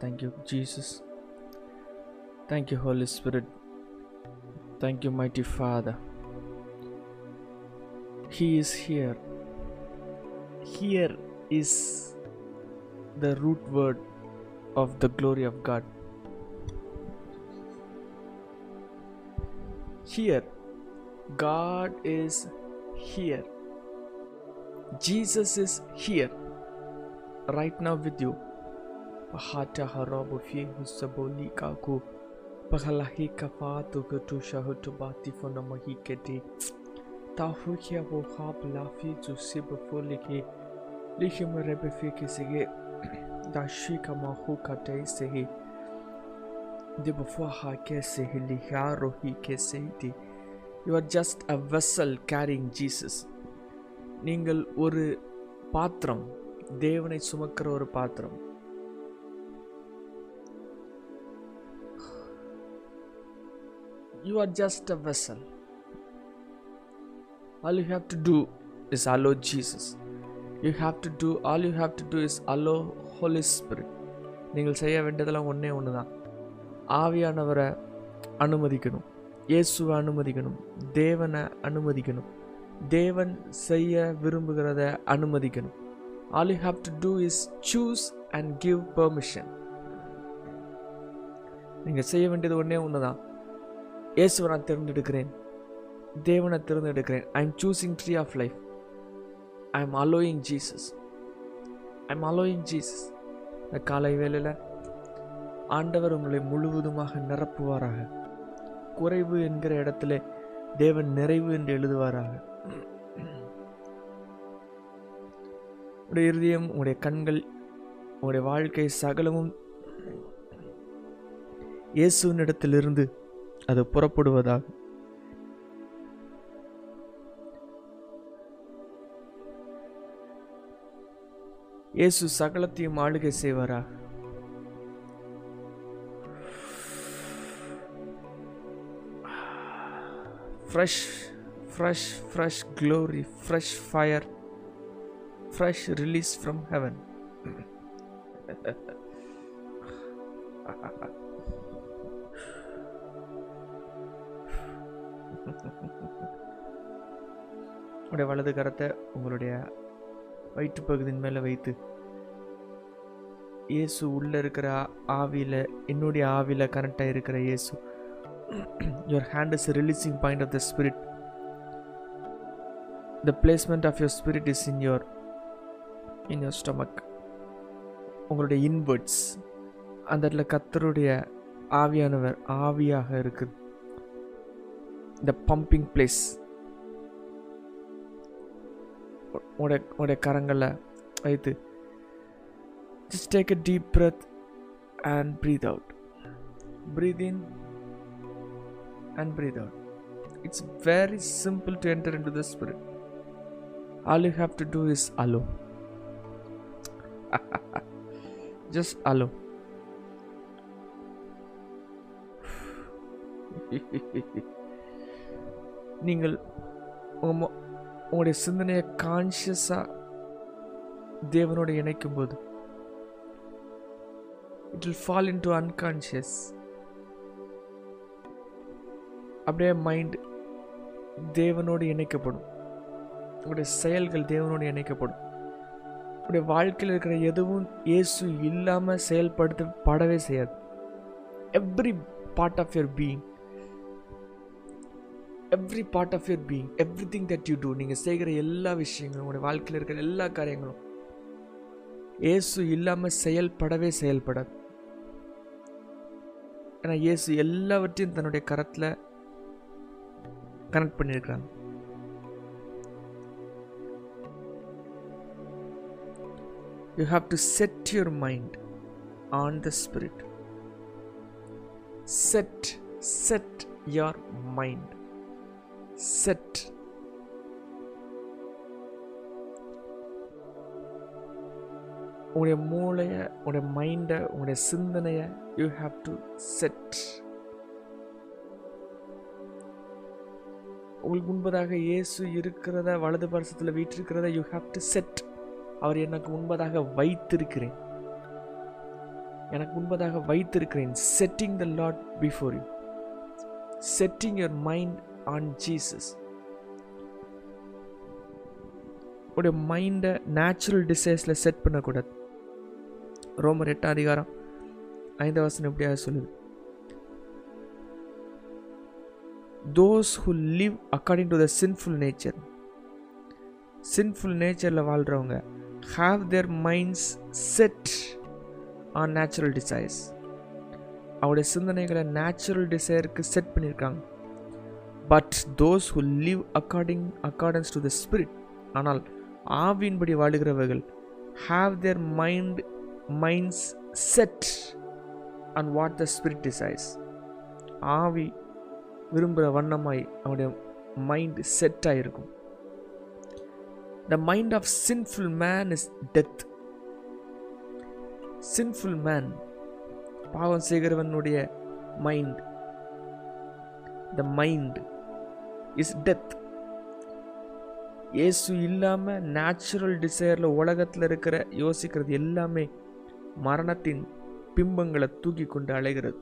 Thank you, Jesus. Thank you, Holy Spirit. Thank you, mighty Father. He is here. Here is the root word of the glory of God. Here, God is here. Jesus is here right now with you. Pahata harabu fi husaboli kaku. Pahalahi kafatu kutu shahutu bati fona mahi keti. Tahukia wo hab lafi zu sibu foliki. Lihim rebe fi kisige. Dashika mahu katei sehi. Dibufwa ha kesehi liharo hi kesehi. You are just a vessel carrying Jesus. நீங்கள் ஒரு பாத்திரம் தேவனை சுமக்கிற ஒரு பாத்திரம் You are just a vessel. All you have to do is allow Jesus. You have to do, all you have to do is allow Holy Spirit. நீங்கள் செய்ய வேண்டியதெல்லாம் ஒன்றே ஒன்று தான் ஆவியானவரை அனுமதிக்கணும். இயேசுவை அனுமதிக்கணும். தேவனை அனுமதிக்கணும். தேவன் செய்ய விரும்புகிறத அனுமதிக்கணும். All you have to do is choose and give permission நீங்கள் செய்ய வேண்டியது ஒன்றே ஒன்று தான் இயேசுவை நான் தேர்ந்தெடுக்கிறேன். தேவனை தேர்ந்தெடுக்கிறேன். I am choosing tree of life I am allowing Jesus I am allowing Jesus இந்த காலை வேளையில் ஆண்டவர் உங்களை முழுவதுமாக நிரப்புவாராக. குறைவு என்கிற இடத்துல தேவன் நிறைவு என்று எழுதுவாராக. உடைய இருதயம் உங்களுடைய கண்கள் உங்களுடைய வாழ்க்கை சகலமும் இயேசுவின் இடத்திலிருந்து அது புறப்படுவதாகும் இயேசு சகலத்தையும் ஆளுகை செய்வாரா fresh fresh fresh glory fresh fire fresh release from heaven உடைய வலது கரத்தை உங்களுடைய வயிற்றுப்பகுதியின் மேலே வைத்து இயேசு உள்ளே இருக்கிற ஆவியில் என்னுடைய ஆவியில் கனெக்டாக இருக்கிற இயேசு your hand is releasing point of the spirit the placement of your spirit is in in in your stomach உங்களுடைய இன்வர்ட்ஸ் அந்த இடத்துல கத்தருடைய ஆவியானவர் ஆவியாக இருக்குது. இந்த பம்பிங் பிளேஸ் உடைய உடைய கரங்களை வைத்து just take a deep breath and breathe out breathe in and breathe out. It's very simple to enter into the Spirit. All you have to do is allow. Just allow. நீங்கள் உங்களுடைய சிந்தனையை கான்ஷியஸாக தேவனோட இணைக்கும் போது it will fall in to unconscious அப்படியே mind தேவனோடு இணைக்கப்படும். உங்களுடைய செயல்கள் தேவனோடு இணைக்கப்படும். உங்களுடைய வாழ்க்கையில் இருக்கிற எதுவும் இயேசு இல்லாமல் செயல்படுத்தப்படவே செய்யாது. Every part of your being every part of your being everything that you do நீங்கள் செய்கிற எல்லா விஷயங்களும் உங்களுடைய வாழ்க்கையில் இருக்கிற எல்லா காரியங்களும் இயேசு இல்லாமல் செயல்படவே செயல்படாது. ஏன்னா இயேசு எல்லாவற்றையும் தன்னுடைய கரத்தில் கனெக்ட் பண்ணியிருக்கிறாங்க you have to set your mind on the spirit set set your mind set உங்களுடைய மூளையை உங்களுடைய மைண்டை உங்களுடைய சிந்தனையை யூ ஹாவ் டு செட் உங்களுக்கு முன்பதாக இயேசு இருக்கிறத வலது பரிசத்தில் வீட்டிருக்கிறத யூ ஹாவ் டு செட் அவர் எனக்கு முன்பதாக வைத்திருக்கிறேன். எனக்கு முன்பதாக வைத்திருக்கிறேன். Setting the lot before you setting your mind on Jesus உடைய மைண்டை நேச்சுரல் டிசைஸில் செட் பண்ணக்கூடாது. ரோமர் எட்டாம் அதிகாரம் ஐந்து வசனம் எப்படியாவது சொல்லுது. Those who live according to the sinful nature sinful நேச்சரில் வாழ்கிறவங்க have their minds set on natural desires அவருடைய சிந்தனைகளை நேச்சுரல் டிசைருக்கு செட் பண்ணியிருக்காங்க but those who live according accordance to the spirit ஆனால் ஆவியின்படி வாழுகிறவர்கள் have their mind minds set and what the spirit desires ஆவி விரும்புகிற வண்ணமாய் அவனுடைய மைண்ட் செட் ஆகிருக்கும் the mind of sinful man is death sinful man பாவம் செய்கிறவனுடைய mind the mind is death இயேசு இல்லாமல் நேச்சுரல் டிசைரில் உலகத்தில் இருக்கிற யோசிக்கிறது எல்லாமே மரணத்தின் பிம்பங்களை தூக்கி கொண்டு அலைகிறது.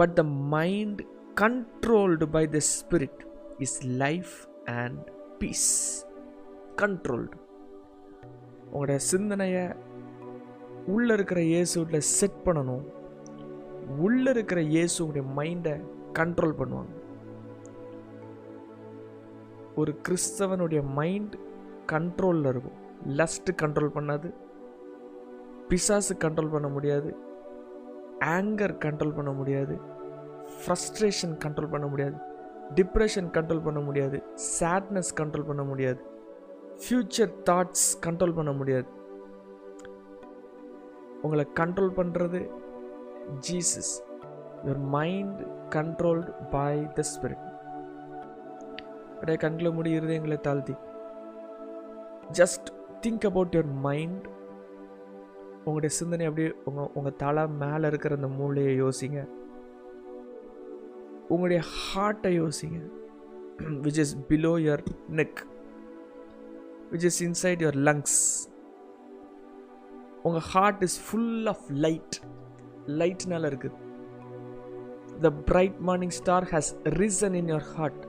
But the mind controlled by the spirit is life and peace controlled உங்களோட சிந்தனையை உள்ளே இருக்கிற இயேசுவில் செட் பண்ணணும். உள்ளே இருக்கிற இயேசுடைய மைண்டை கண்ட்ரோல் பண்ணுவாங்க. ஒரு கிறிஸ்தவனுடைய மைண்ட் கண்ட்ரோலில் இருக்கும். லஸ்ட்டு கண்ட்ரோல் பண்ணாது. பிசாசு கண்ட்ரோல் பண்ண முடியாது. ஆங்கர் கண்ட்ரோல் பண்ண முடியாது. ஃப்ரஸ்ட்ரேஷன் கண்ட்ரோல் பண்ண முடியாது. டிப்ரெஷன் கண்ட்ரோல் பண்ண முடியாது. சேட்னஸ் கண்ட்ரோல் பண்ண முடியாது. ஃப்யூச்சர் தாட்ஸ் கண்ட்ரோல் பண்ண முடியாது. உங்களை கண்ட்ரோல் பண்ணுறது Jesus your mind controlled by the spirit அப்படியே கண்களை மூடி இருதயங்களை தாழ்த்தி. Just think about your mind உங்களுடைய சிந்தனை அப்படியே உங்கள் உங்கள் தலை மேலே இருக்கிற அந்த மூளையை யோசிங்க. உங்களுடைய ஹார்ட்டை யோசிங்க. Which is below your neck which is inside your lungs உங்கள் heart is full of light லைட்னால இருக்குது the bright morning star has risen in your heart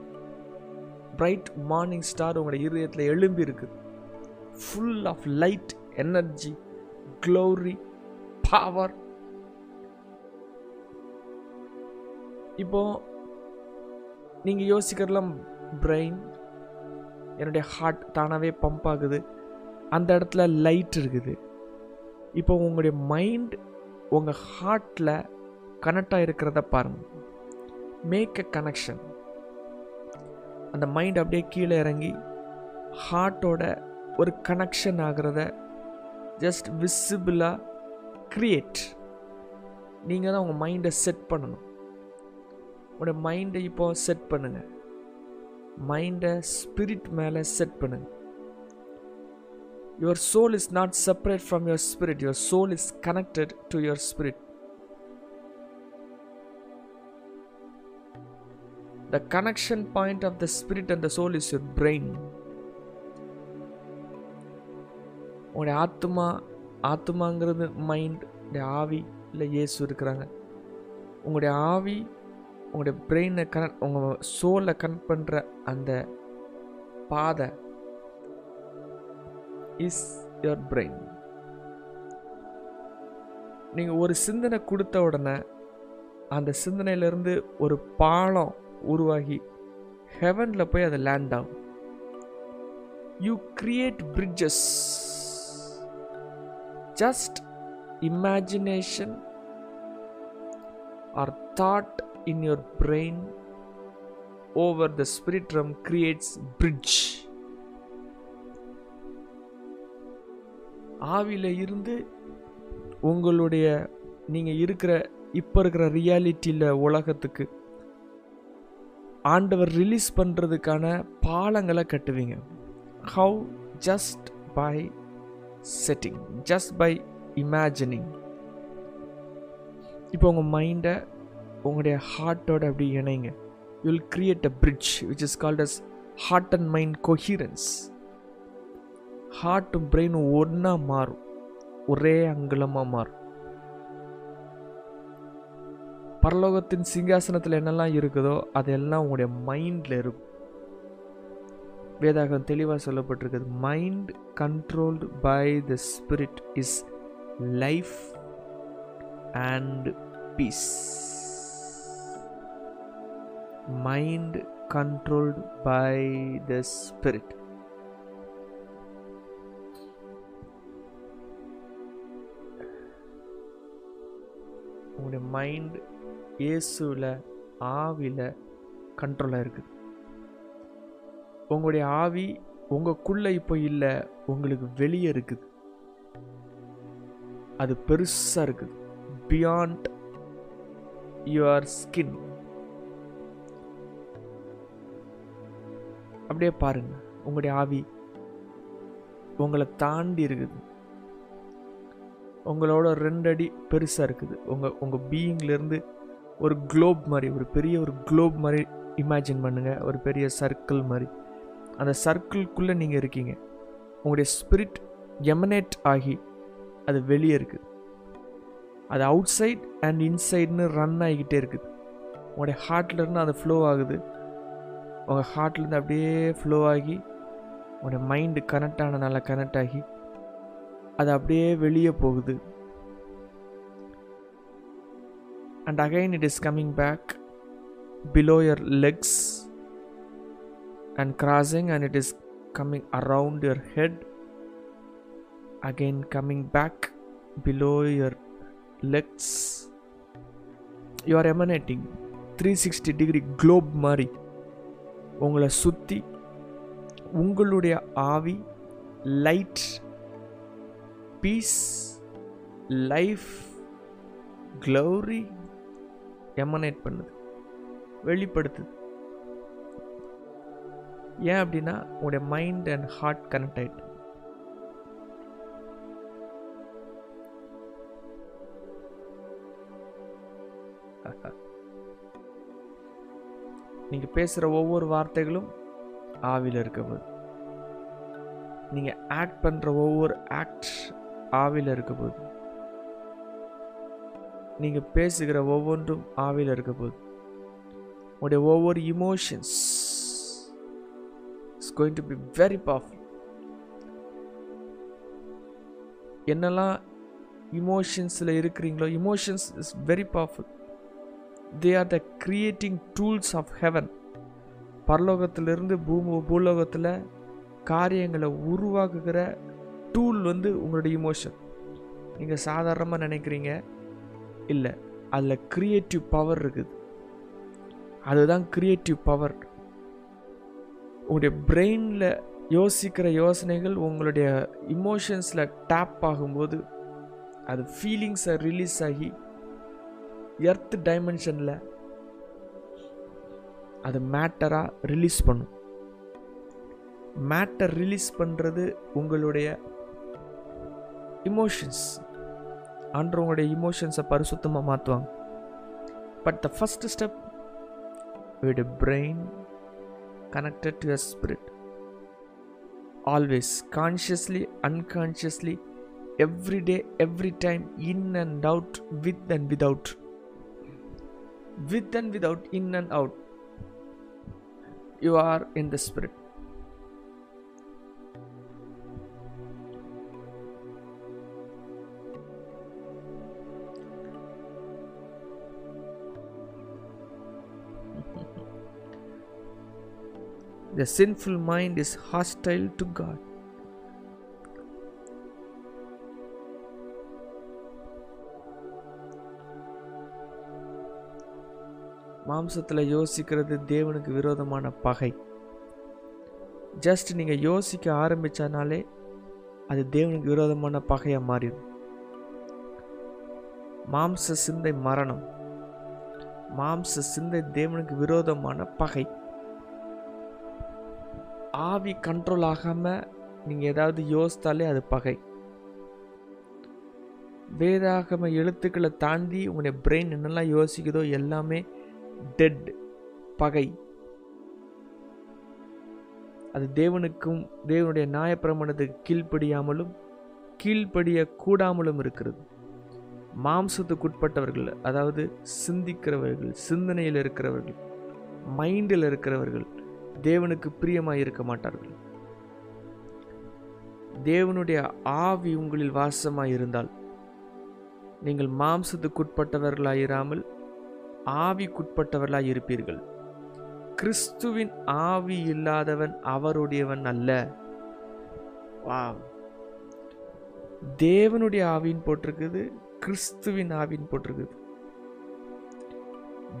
bright morning star உங்களோட இருதயத்தில் எழும்பி இருக்குது full of light energy glory power இப்போ நீங்கள் யோசிக்கிறலாம் brain என்னுடைய ஹார்ட் தானாகவே பம்ப் ஆகுது. அந்த இடத்துல லைட் இருக்குது. இப்போ உங்களுடைய மைண்ட் உங்கள் ஹார்ட்டில் கனெக்ட் ஆகிருக்கிறத பாருங்கள் மேக் அ கனெக்ஷன் அந்த மைண்ட் அப்படியே கீழே இறங்கி ஹார்ட்டோட ஒரு கனெக்ஷன் ஆகிறத ஜஸ்ட் விசிபிளாக க்ரியேட் நீங்கள் தான் உங்கள் மைண்டை செட் பண்ணணும். உங்களோட மைண்டை இப்போ செட் பண்ணுங்கள் மைண்டை ஸ்பிரிட் மேலே செட் பண்ணுங்கள் your soul is not separate from your spirit your soul is connected to your spirit the connection point of the spirit and the soul is your brain உங்களுடைய ஆத்மா ஆத்மாங்கிறது மைண்ட் உடைய ஆவி இல்லை இயேசு இருக்கிறாங்க. உங்களுடைய ஆவி உங்களுடைய பிரெயினை கனெக்ட் உங்கள் சோலை கனெக்ட் பண்ணுற அந்த பாதை இஸ் யுவர் பிரெயின் நீங்கள் ஒரு சிந்தனை கொடுத்த உடனே அந்த சிந்தனையிலேருந்து ஒரு பாலம் உருவாகி ஹெவனில் போய் அது லேண்ட் ஆகும். You create bridges just imagination or thought in your brain over the spirit from creates bridge ஆவியில் இருந்து உங்களுடைய நீங்கள் இருக்கிற இப்போ இருக்கிற ரியாலிட்டியில் உலகத்துக்கு ஆண்டவர் ரிலீஸ் பண்ணுறதுக்கான பாலங்களை கட்டுவீங்க. How just by setting just by imagining இப்போ உங்கள் மைண்டை உங்களுடைய ஹார்ட்டோட அப்படி இணைங்க. You will create a bridge which is called as heart and mind coherence ஹார்ட்டும் பிரெயினும் ஒன்றா மாறும். ஒரே அங்குலமாக மாறும். பரலோகத்தின் சிங்காசனத்தில் என்னெல்லாம் இருக்குதோ அதெல்லாம் உங்களுடைய மைண்டில் இருக்கும். வேதாகம் தெளிவாக சொல்லப்பட்டிருக்குது. Mind controlled by the spirit is life and peace mind controlled by the spirit உங்களுடைய மைண்ட் இயேசுவில் ஆவியில் கண்ட்ரோலாக இருக்குது. உங்களுடைய ஆவி உங்களுக்குள்ளே இப்போ இல்லை உங்களுக்கு வெளியே இருக்குது. அது பெருசாக இருக்குது. பியாண்ட் யுவர் ஸ்கின் அப்படியே பாருங்க உங்களுடைய ஆவி உங்களை தாண்டி இருக்குது. உங்களோட ரெண்டு அடி பெருசாக இருக்குது. உங்கள் உங்கள் பீயிங்லேருந்து ஒரு குளோப் மாதிரி ஒரு பெரிய ஒரு குளோப் மாதிரி இமேஜின் பண்ணுங்கள் ஒரு பெரிய சர்க்கிள் மாதிரி. அந்த சர்க்கிள்குள்ளே நீங்கள் இருக்கீங்க. உங்களுடைய ஸ்பிரிட் எமனேட் ஆகி அது வெளியே இருக்குது. அது அவுட் சைட் அண்ட் இன்சைட்னு ரன் ஆகிக்கிட்டே இருக்குது. உங்களுடைய ஹார்ட்லேருந்து அது ஃப்ளோ ஆகுது. உங்கள் ஹார்ட்லேருந்து அப்படியே ஃப்ளோ ஆகி உங்களுடைய மைண்டு கனெக்ட் ஆனதுனால கனெக்ட் ஆகி அது அப்படியே வெளியே போகுது. And again it is coming back below your legs and crossing and it is coming around your head again coming back below your legs you are emanating three sixty degree globe மாதிரி உங்களை சுற்றி உங்களுடைய ஆவி light peace life glory emanate பண்ணுது வெளிப்படுத்துது. ஏன் அப்படின்னா உங்களுடைய மைண்ட் அண்ட் ஹார்ட் கனெக்ட் ஆகிட்டு நீங்கள் பேசுகிற ஒவ்வொரு வார்த்தைகளும் ஆவியில் இருக்க போது நீங்கள் ஆக்ட் பண்ணுற ஒவ்வொரு ஆக்ட் ஆவியில் இருக்க போகுது நீங்கள் பேசுகிற ஒவ்வொன்றும் ஆவியில் இருக்க போகுது உங்களுடைய ஒவ்வொரு emotions it's going to be very powerful என்னெல்லாம் இமோஷன்ஸில் இருக்கிறீங்களோ emotions is very powerful they are the creating tools of heaven பரலோகத்திலிருந்து பூமி பூலோகத்தில் காரியங்களை உருவாக்குகிற டூல் வந்து உங்களுடைய இமோஷன் நீங்கள் சாதாரணமாக நினைக்கிறீங்க இல்லை அதில் க்ரியேட்டிவ் பவர் இருக்குது. அதுதான் க்ரியேட்டிவ் பவர் உங்களுடைய பிரெயினில் யோசிக்கிற யோசனைகள் உங்களுடைய இமோஷன்ஸில் டேப் ஆகும்போது அது ஃபீலிங்ஸை ரிலீஸ் ஆகி எர்த் டைமென்ஷனில் அது மேட்டராக ரிலீஸ் பண்ணும். மேட்டர் ரிலீஸ் பண்ணுறது உங்களுடைய இமோஷன்ஸ் அன்று உங்களுடைய இமோஷன்ஸை பரிசுத்தமாக மாற்றுவாங்க but the first step with brain connected to your spirit always consciously unconsciously every day every time in and out with and without with and without, in and out. You are in the Spirit. The sinful mind is hostile to God. மாம்சத்தில் யோசிக்கிறது தேவனுக்கு விரோதமான பகை. Just நீங்கள் யோசிக்க ஆரம்பித்தனாலே அது தேவனுக்கு விரோதமான பகையாக மாறிடும். மாம்ச சிந்தை மரணம். மாம்ச சிந்தை தேவனுக்கு விரோதமான பகை. ஆவி கண்ட்ரோல் ஆகாமல் நீங்கள் ஏதாவது யோசித்தாலே அது பகை. வேதாகம எழுத்துக்களை தாண்டி உங்களுடைய பிரெயின் என்னெல்லாம் யோசிக்குதோ எல்லாமே டெட் பகை. அது தேவனுக்கும் தேவனுடைய நியாயப்பிரமணத்துக்கு கீழ்ப்படியாமலும் கீழ்ப்படிய கூடாமலும் இருக்கிறது. மாம்சத்துக்குட்பட்டவர்கள் அதாவது சிந்திக்கிறவர்கள் சிந்தனையில் இருக்கிறவர்கள் மைண்டில் இருக்கிறவர்கள் தேவனுக்கு பிரியமாக இருக்க மாட்டார்கள். தேவனுடைய ஆவி உங்களில் வாசமாக இருந்தால் நீங்கள் மாம்சத்துக்குட்பட்டவர்களாயிராமல் ஆவிக்குட்பட்டவர்களாய் இருப்பீர்கள். கிறிஸ்துவின் ஆவி இல்லாதவன் அவருடையவன் அல்ல. வாவ். தேவனுடைய ஆவின் போட்டிருக்குது கிறிஸ்துவின் ஆவின் போட்டிருக்குது.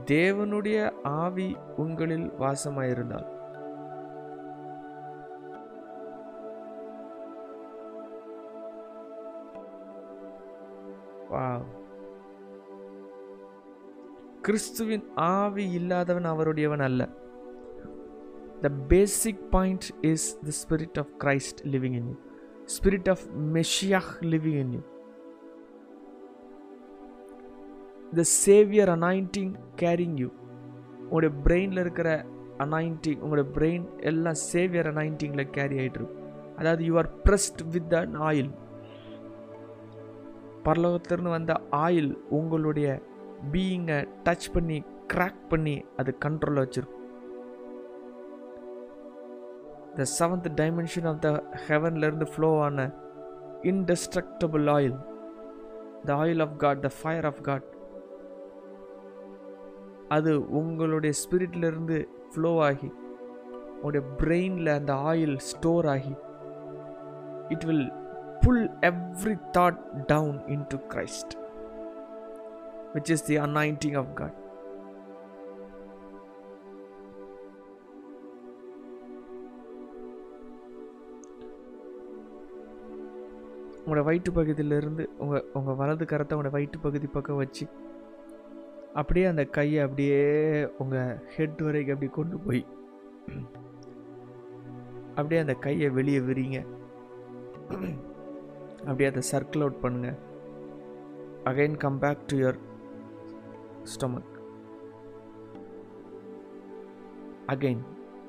தேவனுடைய ஆவி உங்களில் வாசமாயிருந்தால் கிறிஸ்துவின் ஆவி இல்லாதவன் அவருடையவன் அல்ல. The basic point is the spirit of Christ living in you spirit of Messiah living in you the saviour anointing carrying you உங்களுடைய பிரெயினில் இருக்கிற அனாயிண்டிங் உங்களோட பிரெயின் எல்லாம் சேவியர் அனாயிண்டிங்கில் கேரி ஆகிட்டு இருக்கும் அதாவது you are pressed with an oil பரலோகத்திலிருந்து வந்த ஆயில் உங்களுடைய பீயிங்கை டச் பண்ணி கிராக் பண்ணி அது கண்ட்ரோலில் வச்சுருக்கும். The seventh dimension of the ஹெவன்லேருந்து flow ஆன indestructible oil the oil of God the fire of God அது உங்களுடைய ஸ்பிரிட்லேருந்து ஃப்ளோ ஆகி உங்களுடைய பிரெயினில் அந்த ஆயில் ஸ்டோர் ஆகி it will pull every thought down in to Christ which is the anointing of God. உங்களோட வயிற்று பகுதியிலிருந்து உங்கள் உங்கள் வலது கரத்தை உங்களோட வயிற்று பகுதி பக்கம் வச்சு அப்படியே அந்த கையை அப்படியே உங்கள் ஹெட் வரைக்கும் அப்படி கொண்டு போய் அப்படியே அந்த கையை வெளியே விரிங்க அப்படியே அதை சர்க்கிள் அவுட் பண்ணுங்க again come back to your stomach again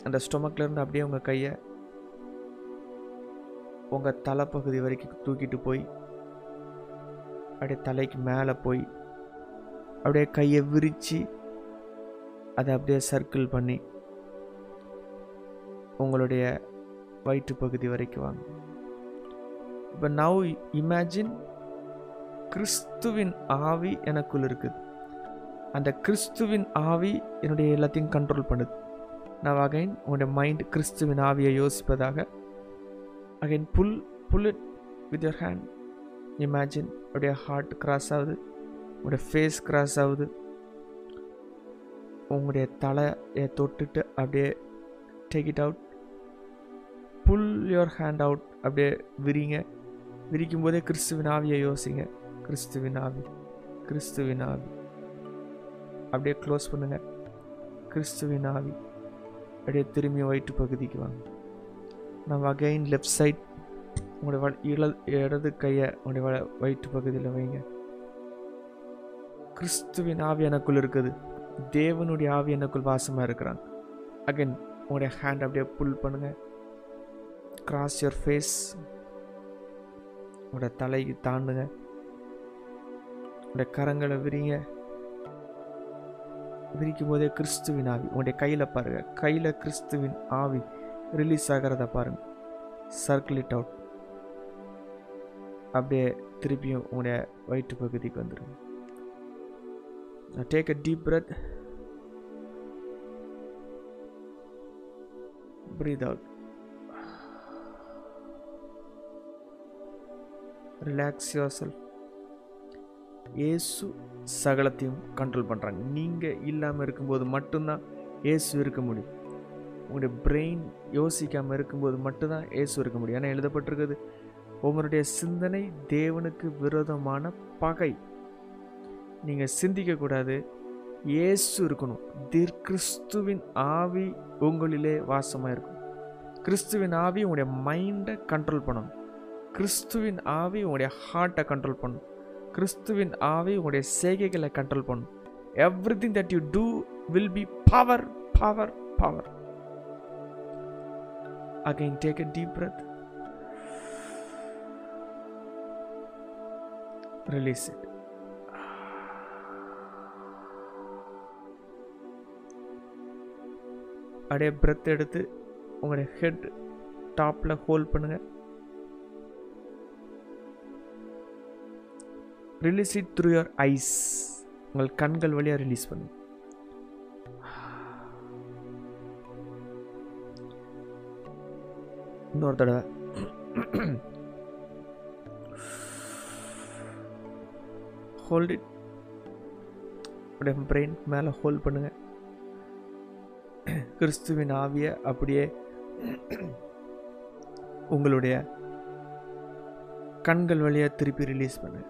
அந்த ஸ்டொமக்லேருந்து அப்படியே உங்கள் கையை உங்கள் தலைப்பகுதி வரைக்கும் தூக்கிட்டு போய் அப்படியே தலைக்கு மேலே போய் அப்படியே கையை விரித்து அதை அப்படியே சர்க்கிள் பண்ணி உங்களுடைய வயிற்று பகுதி வரைக்கும் வாங்க. இப்போ நவ் இமேஜின் கிறிஸ்துவின் ஆவி எனக்குள் இருக்குது. அந்த கிறிஸ்துவின் ஆவி என்னுடைய எல்லாத்தையும் கண்ட்ரோல் பண்ணுது. நான் அகைன் உங்களுடைய மைண்ட் கிறிஸ்துவின் ஆவியை யோசிப்பதாக. Again pull pull it with your hand imagine அப்படியே ஹார்ட் கிராஸ் ஆகுது. உங்களுடைய ஃபேஸ் கிராஸ் ஆகுது. உங்களுடைய தலையை தொட்டுட்டு அப்படியே take it out pull your hand out அப்படியே விரிங்க. விரிக்கும் போதே கிறிஸ்துவின் ஆவியை யோசிங்க. கிறிஸ்துவின் ஆவி. கிறிஸ்துவின் ஆவி. அப்படியே க்ளோஸ் பண்ணுங்க. கிறிஸ்துவின் ஆவி அப்படியே திரும்பி வயிற்று பகுதிக்கு வாங்க. நம்ம அகைன் லெஃப்ட் சைட் உங்களுடைய வ இல இடது கையை உங்களுடைய வ வயிற்று பகுதியில் வைங்க. கிறிஸ்துவின் ஆவி எனக்குள் இருக்குது. தேவனுடைய ஆவி எனக்குள் வாசமாக இருக்கிறாங்க அகைன் உங்களுடைய ஹேண்ட் அப்படியே புல் பண்ணுங்க. கிராஸ் யுவர் ஃபேஸ் உங்களோட தலைக்கு தாண்டுங்க. உங்களுடைய கரங்களை விரிங்க. விரிக்கும் போதே கிறிஸ்துவின் ஆவி. உங்களுடைய கையில் பாருங்க. கையில் கிறிஸ்துவின் ஆவி ரிலீஸ் ஆகிறத பாருங்க. சர்க்கிள் இட் அவுட் அப்படியே திருப்பியும் உங்களுடைய வயிற்று பகுதிக்கு வந்துடுங்க take a deep breath breathe out. Relax your self ஏசு சகலத்தையும் கண்ட்ரோல் பண்ணுறாங்க நீங்கள் இல்லாமல் இருக்கும்போது மட்டும்தான் ஏசு இருக்க முடியும். உங்களுடைய பிரெயின் யோசிக்காமல் இருக்கும்போது மட்டும்தான் ஏசு இருக்க முடியும். ஏன்னா எழுதப்பட்டிருக்குது உங்களுடைய சிந்தனை தேவனுக்கு விரோதமான பகை. நீங்கள் சிந்திக்கக்கூடாது இயேசு இருக்கணும். திர் கிறிஸ்துவின் ஆவி உங்களிலே வாசமாக இருக்கும். கிறிஸ்துவின் ஆவி உங்களுடைய மைண்டை கண்ட்ரோல் பண்ணணும். கிறிஸ்துவின் ஆவி உங்களுடைய ஹார்ட்டை கண்ட்ரோல் பண்ணணும். கிறிஸ்துவின் ஆவி உங்களுடைய செய்கைகளை கண்ட்ரோல் பண்ணும். Every thing that you do will be power power power again take a deep breath release it அப்படியே பிரெத் எடுத்து உங்களுடைய ஹெட் டாப்பில் ஹோல்ட் பண்ணுங்க. Release it through your eyes உங்கள் கண்கள் வழியாக ரிலீஸ் பண்ணுங்க இன்னொரு தடவை. ஹோல்ட் இட் அப்படியே பிரெயின் மேலே ஹோல்ட் பண்ணுங்க. கிறிஸ்துவின் ஆவியை அப்படியே உங்களுடைய கண்கள் வழியாக திருப்பி ரிலீஸ் பண்ணுங்க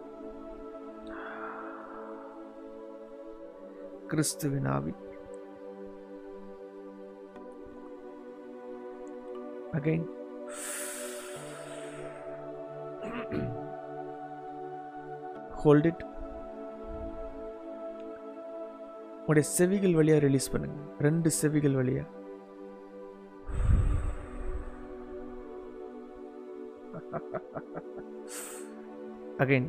கிறிஸ்துவின் ஆவி அகைன் ஹோல்ட் இட் உங்களுடைய செவிகள் வழியாக ரிலீஸ் பண்ணுங்க. ரெண்டு செவிகள் வழியா. அகைன்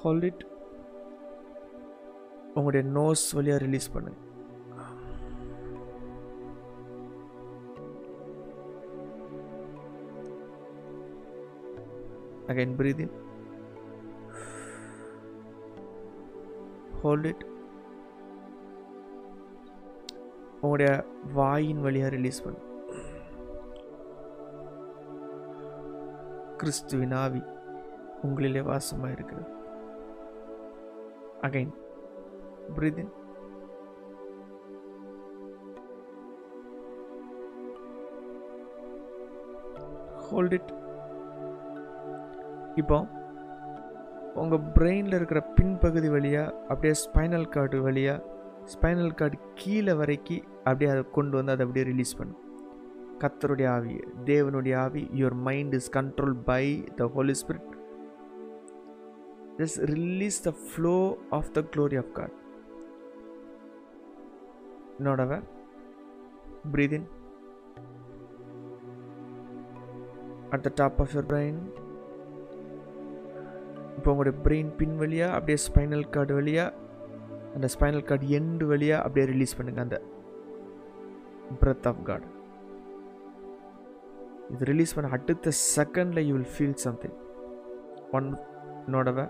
ஹோல்ட் இட் உங்களுடைய நோஸ் வழியாக ரிலீஸ் பண்ணுங்கள் again breathe in. Hold it. உங்களுடைய வாயின் வழியாக ரிலீஸ் பண்ணு கிறிஸ்துவின் ஆவி உங்களிலே வாசமாக இருக்கிறது again breathe in hold it இப்போ உங்கள் பிரெயினில் இருக்கிற பின்பகுதி வழியாக அப்படியே ஸ்பைனல் கார்டு வழியாக ஸ்பைனல் கார்டு கீழே வரைக்கும் அப்படியே அதை கொண்டு வந்து அதை அப்படியே ரிலீஸ் பண்ணும் கத்தருடைய ஆவி தேவனுடைய ஆவி your mind is control by the holy spirit just release the flow of the glory of Not aware. Breathe in at the top of your brain இப்போ உங்களுடைய பிரெயின் பின் வழியாக அப்படியே ஸ்பைனல் கார்டு வழியாக அந்த ஸ்பைனல் கார்டு எண்டு வழியாக அப்படியே release பண்ணுங்கள் அந்த பிரத் ஆஃப் காட் இது ரிலீஸ் பண்ண அடுத்த செகண்டில் you will feel something one நோடவை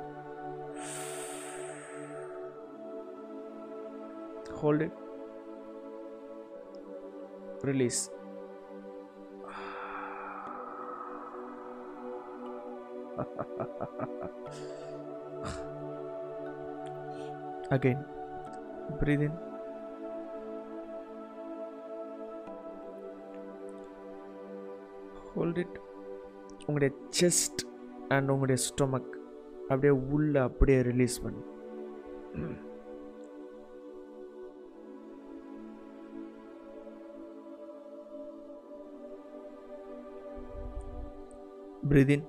hold it. Release. Again. Breathe in. Hold it. உங்களுடைய செஸ்ட் அண்ட் உங்களுடைய ஸ்டொமக் அப்படியே உள்ள அப்படியே ரிலீஸ் பண்ணு breathe in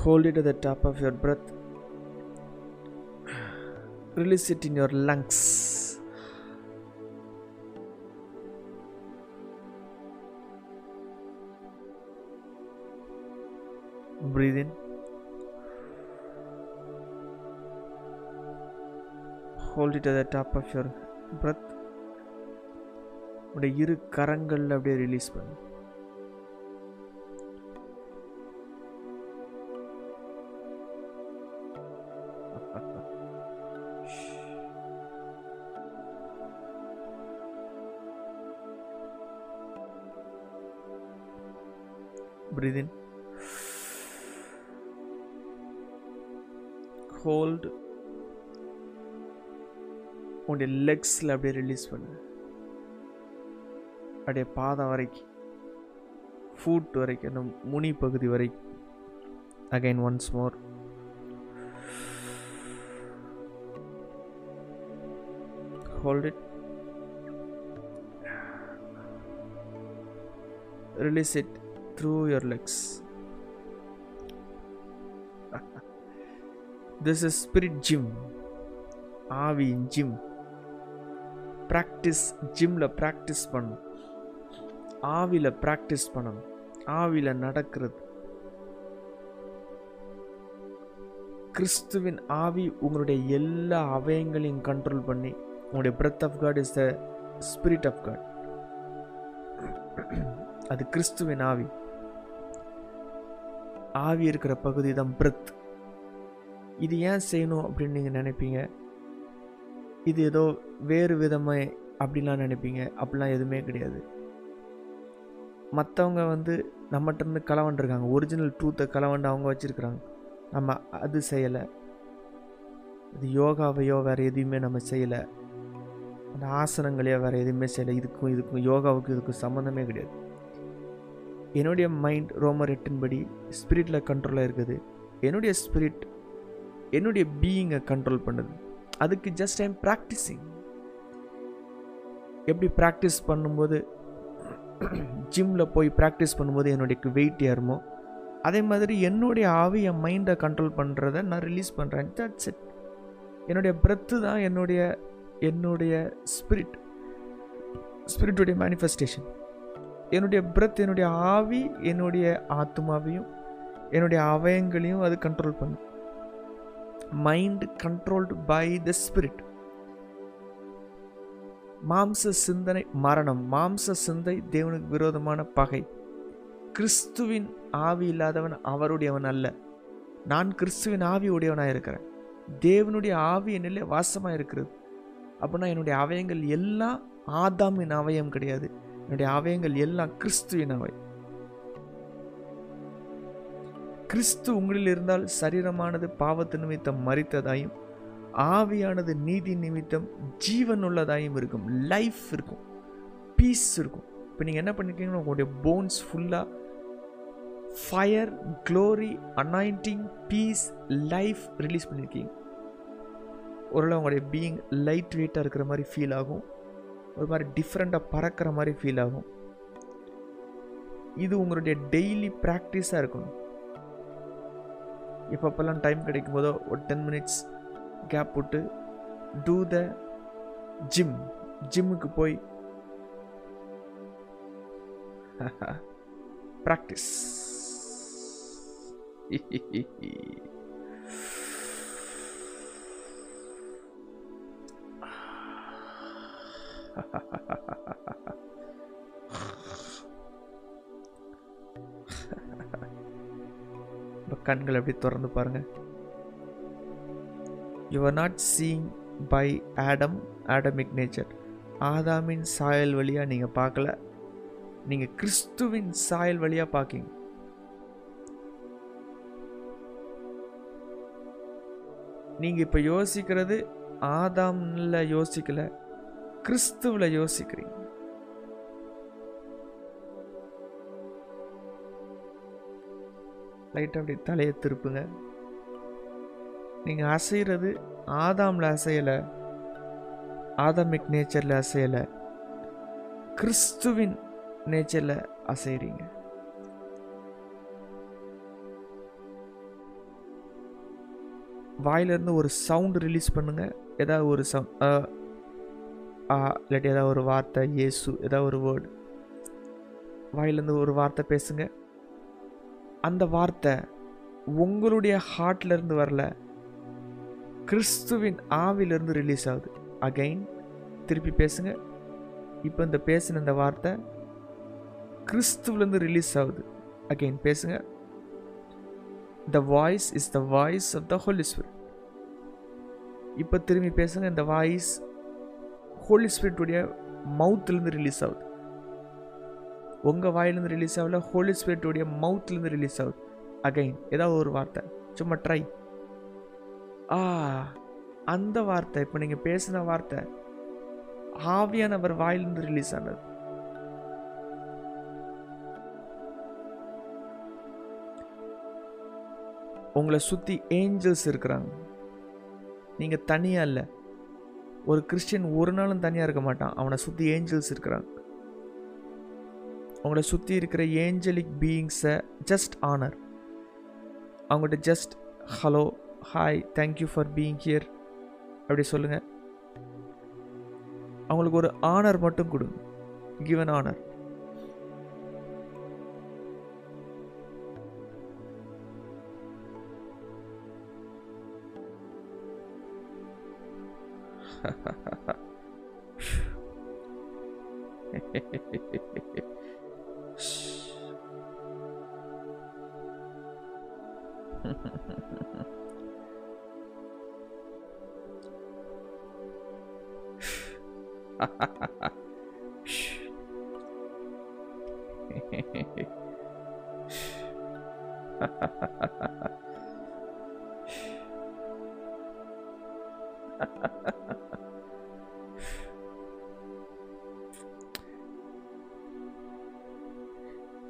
hold it at the top of your breath release it in your lungs Breathe in hold it at the top of your breath உடைய இரு கரங்கள்ல அப்படியே release பண்ணு லெக்ஸில் அப்படியே ரிலீஸ் பண்ணு. அப்படியே பாதம் வரைக்கும் ஃபூட் வரைக்கும் அந்த முனி பகுதி வரைக்கும் again once more hold it release it through your legs this is spirit gym ஆவியின் ஜிம் ப்ராக்டிஸ் ஜிம்மில் ப்ராக்டிஸ் பண்ணணும் ஆவியில் ப்ராக்டிஸ் பண்ணணும். ஆவியில் நடக்கிறது. கிறிஸ்துவின் ஆவி உங்களுடைய எல்லா அவயங்களையும் கண்ட்ரோல் பண்ணி உங்களுடைய breath of God is the spirit of God அது கிறிஸ்துவின் ஆவி. ஆவி இருக்கிற பகுதி தான் பிரெத் இது ஏன் செய்யணும் அப்படின்னு நீங்கள் நினைப்பீங்க? இது ஏதோ வேறு விதமாக அப்படிலாம் நினைப்பீங்க. அப்படிலாம் எதுவுமே கிடையாது. மற்றவங்க வந்து நம்மகிட்டருந்து களவண்டிருக்காங்க ஒரிஜினல் ட்ரூத்தை களவண்டு அவங்க வச்சுருக்குறாங்க. நம்ம அது செய்யலை. இது யோகாவையோ வேறு எதுவுமே நம்ம செய்யலை. அந்த ஆசனங்களையோ வேறு எதுவுமே செய்யலை. இதுக்கும் இதுக்கும் யோகாவுக்கும் இதுக்கும் சம்மந்தமே கிடையாது. என்னுடைய மைண்ட் ரோமர் எட்டின்படி ஸ்பிரிட்டில் கண்ட்ரோலாக இருக்குது. என்னுடைய ஸ்பிரிட் என்னுடைய பீயிங்கை கண்ட்ரோல் பண்ணுது. அதுக்கு ஜஸ்ட் ஐம் ப்ராக்டிஸிங் எப்படி ப்ராக்டிஸ் பண்ணும்போது ஜிம்மில் போய் ப்ராக்டிஸ் பண்ணும்போது என்னுடைய வெயிட் ஏறுமோ அதே மாதிரி என்னுடைய ஆவி என் மைண்டை கண்ட்ரோல் பண்ணுறத நான் ரிலீஸ் பண்ணுறேன் தட்ஸ் இட் என்னுடைய பிரெத்து தான் என்னுடைய என்னுடைய ஸ்பிரிட் ஸ்பிரிட்டுடைய மேனிஃபெஸ்டேஷன் என்னுடைய பிரெத் என்னுடைய ஆவி என்னுடைய ஆத்மாவையும் என்னுடைய அவயங்களையும் அது கண்ட்ரோல் பண்ணும். Mind controlled by the spirit மாம்ச சிந்தனை மரணம். மாம்ச சிந்தை தேவனுக்கு விரோதமான பகை. கிறிஸ்துவின் ஆவி இல்லாதவன் அவருடையவன் அல்ல. நான் கிறிஸ்துவின் ஆவி உடையவனாக இருக்கிறேன். தேவனுடைய ஆவி என்னிலே வாசமாக இருக்கிறது. அப்படின்னா என்னுடைய அவயங்கள் எல்லாம் ஆதாமின் அவயம் கிடையாது. என்னுடைய அவயங்கள் எல்லாம் கிறிஸ்துவின் அவயம். கிறிஸ்து உங்களில் இருந்தால் சரீரமானது பாவத்து நிமித்தம் மறித்ததாயும் ஆவியானது நீதி நிமித்தம் ஜீவன் உள்ளதாயும் இருக்கும். லைஃப் இருக்கும். பீஸ் இருக்கும். இப்போ நீங்கள் என்ன பண்ணிருக்கீங்கன்னா உங்களுடைய போன்ஸ் ஃபுல்லாக fire glory anointing peace life release பண்ணியிருக்கீங்க ஓரளவு உங்களுடைய பீயிங் லைட் வெயிட்டாக இருக்கிற மாதிரி ஃபீல் ஆகும். ஒரு மாதிரி டிஃப்ரெண்ட்டாக பறக்கிற மாதிரி ஃபீல் ஆகும். இது உங்களுடைய டெய்லி ப்ராக்டிஸாக இருக்கணும். எப்பப்பெல்லாம் டைம் கிடைக்கும் போதோ ஒரு டென் மினிட்ஸ் கேப் விட்டு டூ த ஜிம் ஜிம்முக்கு போய் ப்ராக்டிஸ் இப்போ கண்கள் எப்படி திறந்து பாருங்க. You are not seeing by Adam Adamic nature ஆதாமின் சாயல் வழியாக நீங்கள் பார்க்கல. நீங்கள் கிறிஸ்துவின் சாயல் வழியாக பார்க்கிங்க. நீங்கள் இப்போ யோசிக்கிறது ஆதாம்ல யோசிக்கல கிறிஸ்துவில் யோசிக்கிறீங்க. லைட்டாக அப்படி தலையை திருப்புங்க. நீங்கள் அசைகிறது ஆதாமில் அசையலை ஆதாமிக் நேச்சரில் அசையலை கிறிஸ்துவின் நேச்சரில் அசைகிறீங்க வாயிலிருந்து ஒரு சவுண்ட் ரிலீஸ் பண்ணுங்க. ஏதாவது ஒரு சவுண்ட் இல்லாட்டி ஏதாவது ஒரு வார்த்தை இயேசு ஏதாவது ஒரு வேர்டு வாயிலேருந்து ஒரு வார்த்தை பேசுங்கள் அந்த வார்த்தை உங்களுடைய ஹார்ட்லேருந்து வரல. கிறிஸ்துவின் ஆவிலிருந்து ரிலீஸ் ஆகுது. அகைன் திருப்பி பேசுங்க. இப்போ இந்த பேசின இந்த வார்த்தை கிறிஸ்துவிலேருந்து ரிலீஸ் ஆகுது. அகைன் பேசுங்க. The voice is the voice of the holy spirit இப்போ திரும்பி பேசுங்க. இந்த வாய்ஸ் ஹோலி ஸ்பிரிட்டுடைய மவுத்துலேருந்து ரிலீஸ் ஆகுது. உங்கள் வாயிலேருந்து ரிலீஸ் ஆகல ஹோலி ஸ்பிரிட்டுடைய மவுத்லேருந்து ரிலீஸ் ஆகுது. அகைன் ஏதாவது ஒரு வார்த்தை. சும்மா ட்ரை ஆ அந்த வார்த்தை இப்போ நீங்கள் பேசின வார்த்தை ஆவியானவர் வாயிலிருந்து ரிலீஸ் ஆனது. உங்களை சுற்றி ஏஞ்சல்ஸ் இருக்கிறாங்க. நீங்கள் தனியாக இல்லை. ஒரு கிறிஸ்டியன் ஒரு நாளும் தனியாக இருக்க மாட்டான். அவனை சுற்றி ஏஞ்சல்ஸ் இருக்கிறாங்க. உங்களை சுற்றி இருக்கிற ஏஞ்சலிக் பீயிங்ஸை ஜஸ்ட் ஆனர் அவங்கள்ட்ட just hello hi thank you for being here அப்படி சொல்லுங்கள் அவங்களுக்கு ஒரு ஆனர் மட்டும் கொடுங்க. கிவன் ஆனர்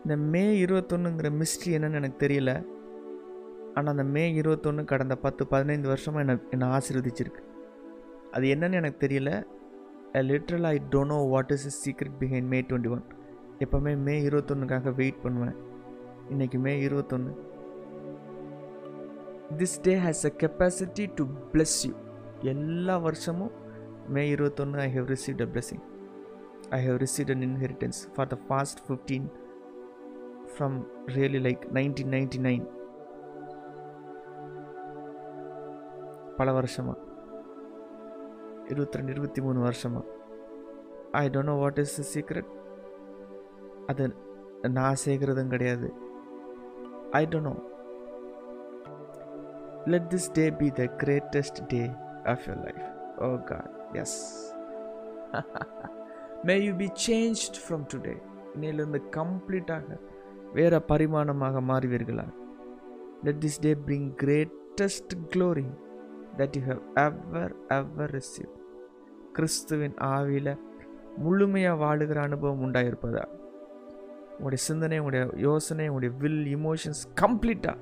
இந்த மே இருபத்தொன்னுங்கிற மிஸ்ட்ரி என்னன்னு எனக்கு தெரியல. ஆனால் அந்த மே இருபத்தொன்று கடந்த பத்து பதினைந்து வருஷமாக என்னை என்னை ஆசீர்வதிச்சிருக்கு. அது என்னன்னு எனக்கு தெரியல. Literal I don't know what is is secret behind May twenty one எப்போவுமே மே இருபத்தொன்னுக்காக வெயிட் பண்ணுவேன். இன்னைக்கு மே இருபத்தொன்று this day has a capacity to bless you எல்லா வருஷமும் மே இருபத்தொன்று I have received a blessing. I have received an inheritance for the past fifteen from really like nineteen ninety nine பல வருஷமாக இருபத்தி ரெண்டு இருபத்தி மூணு வருஷமா. I don't know what is the secret அது நான் சேர்க்கிறதும் கிடையாது. I don't know let this day be the greatest day of your life oh God yes may you be change from today இன்னையிலிருந்து கம்ப்ளீட்டாக வேறு பரிமாணமாக மாறுவீர்களா? Let this day bring greatest glory that you have ever ever receive கிறிஸ்துவின் ஆவியில் முழுமையாக வாழுகிற அனுபவம் உண்டாயிருப்பதா? உங்களுடைய சிந்தனை உங்களுடைய யோசனை உங்களுடைய வில் இமோஷன்ஸ் கம்ப்ளீட்டாக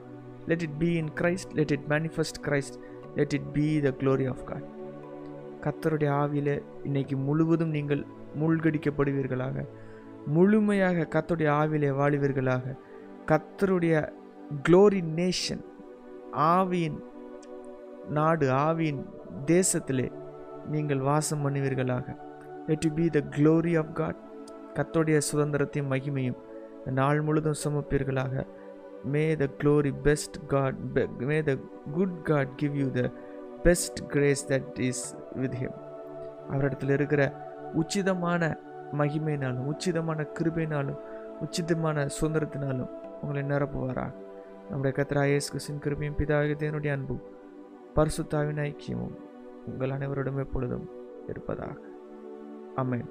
let it be in Christ let it manifest Christ let it be the glory of God கத்தருடைய ஆவியில் இன்னைக்கு முழுவதும் நீங்கள் மூழ்கடிக்கப்படுவீர்களாக. முழுமையாக கத்தருடைய ஆவிலே வாழுவீர்களாக. கத்தருடைய க்ளோரி நேஷன் ஆவியின் நாடு ஆவியின் தேசத்திலே நீங்கள் வாசம் பண்ணுவீர்களாக. It to be the glory of God கத்தோடைய சுதந்திரத்தையும் மகிமையும் நாள் முழுதும் சுமப்பீர்களாக. May the glory best God may the good God give you the best grace that is with him அவரிடத்தில் இருக்கிற உச்சிதமான மகிமையினாலும் உச்சிதமான கிருபையினாலும் உச்சிதமான சுதந்திரத்தினாலும் உங்களை நிரப்புவாராக. நம்முடைய கத்ரா ஏஸ் கிறிஸ்துவின் கிருபையும் பிதாவிதனுடைய அன்பும் பரிசுத்தாவின் ஐக்கியமும் உங்கள் அனைவரோடும் எப்பொழுதும் இருப்பதாக. அமேன்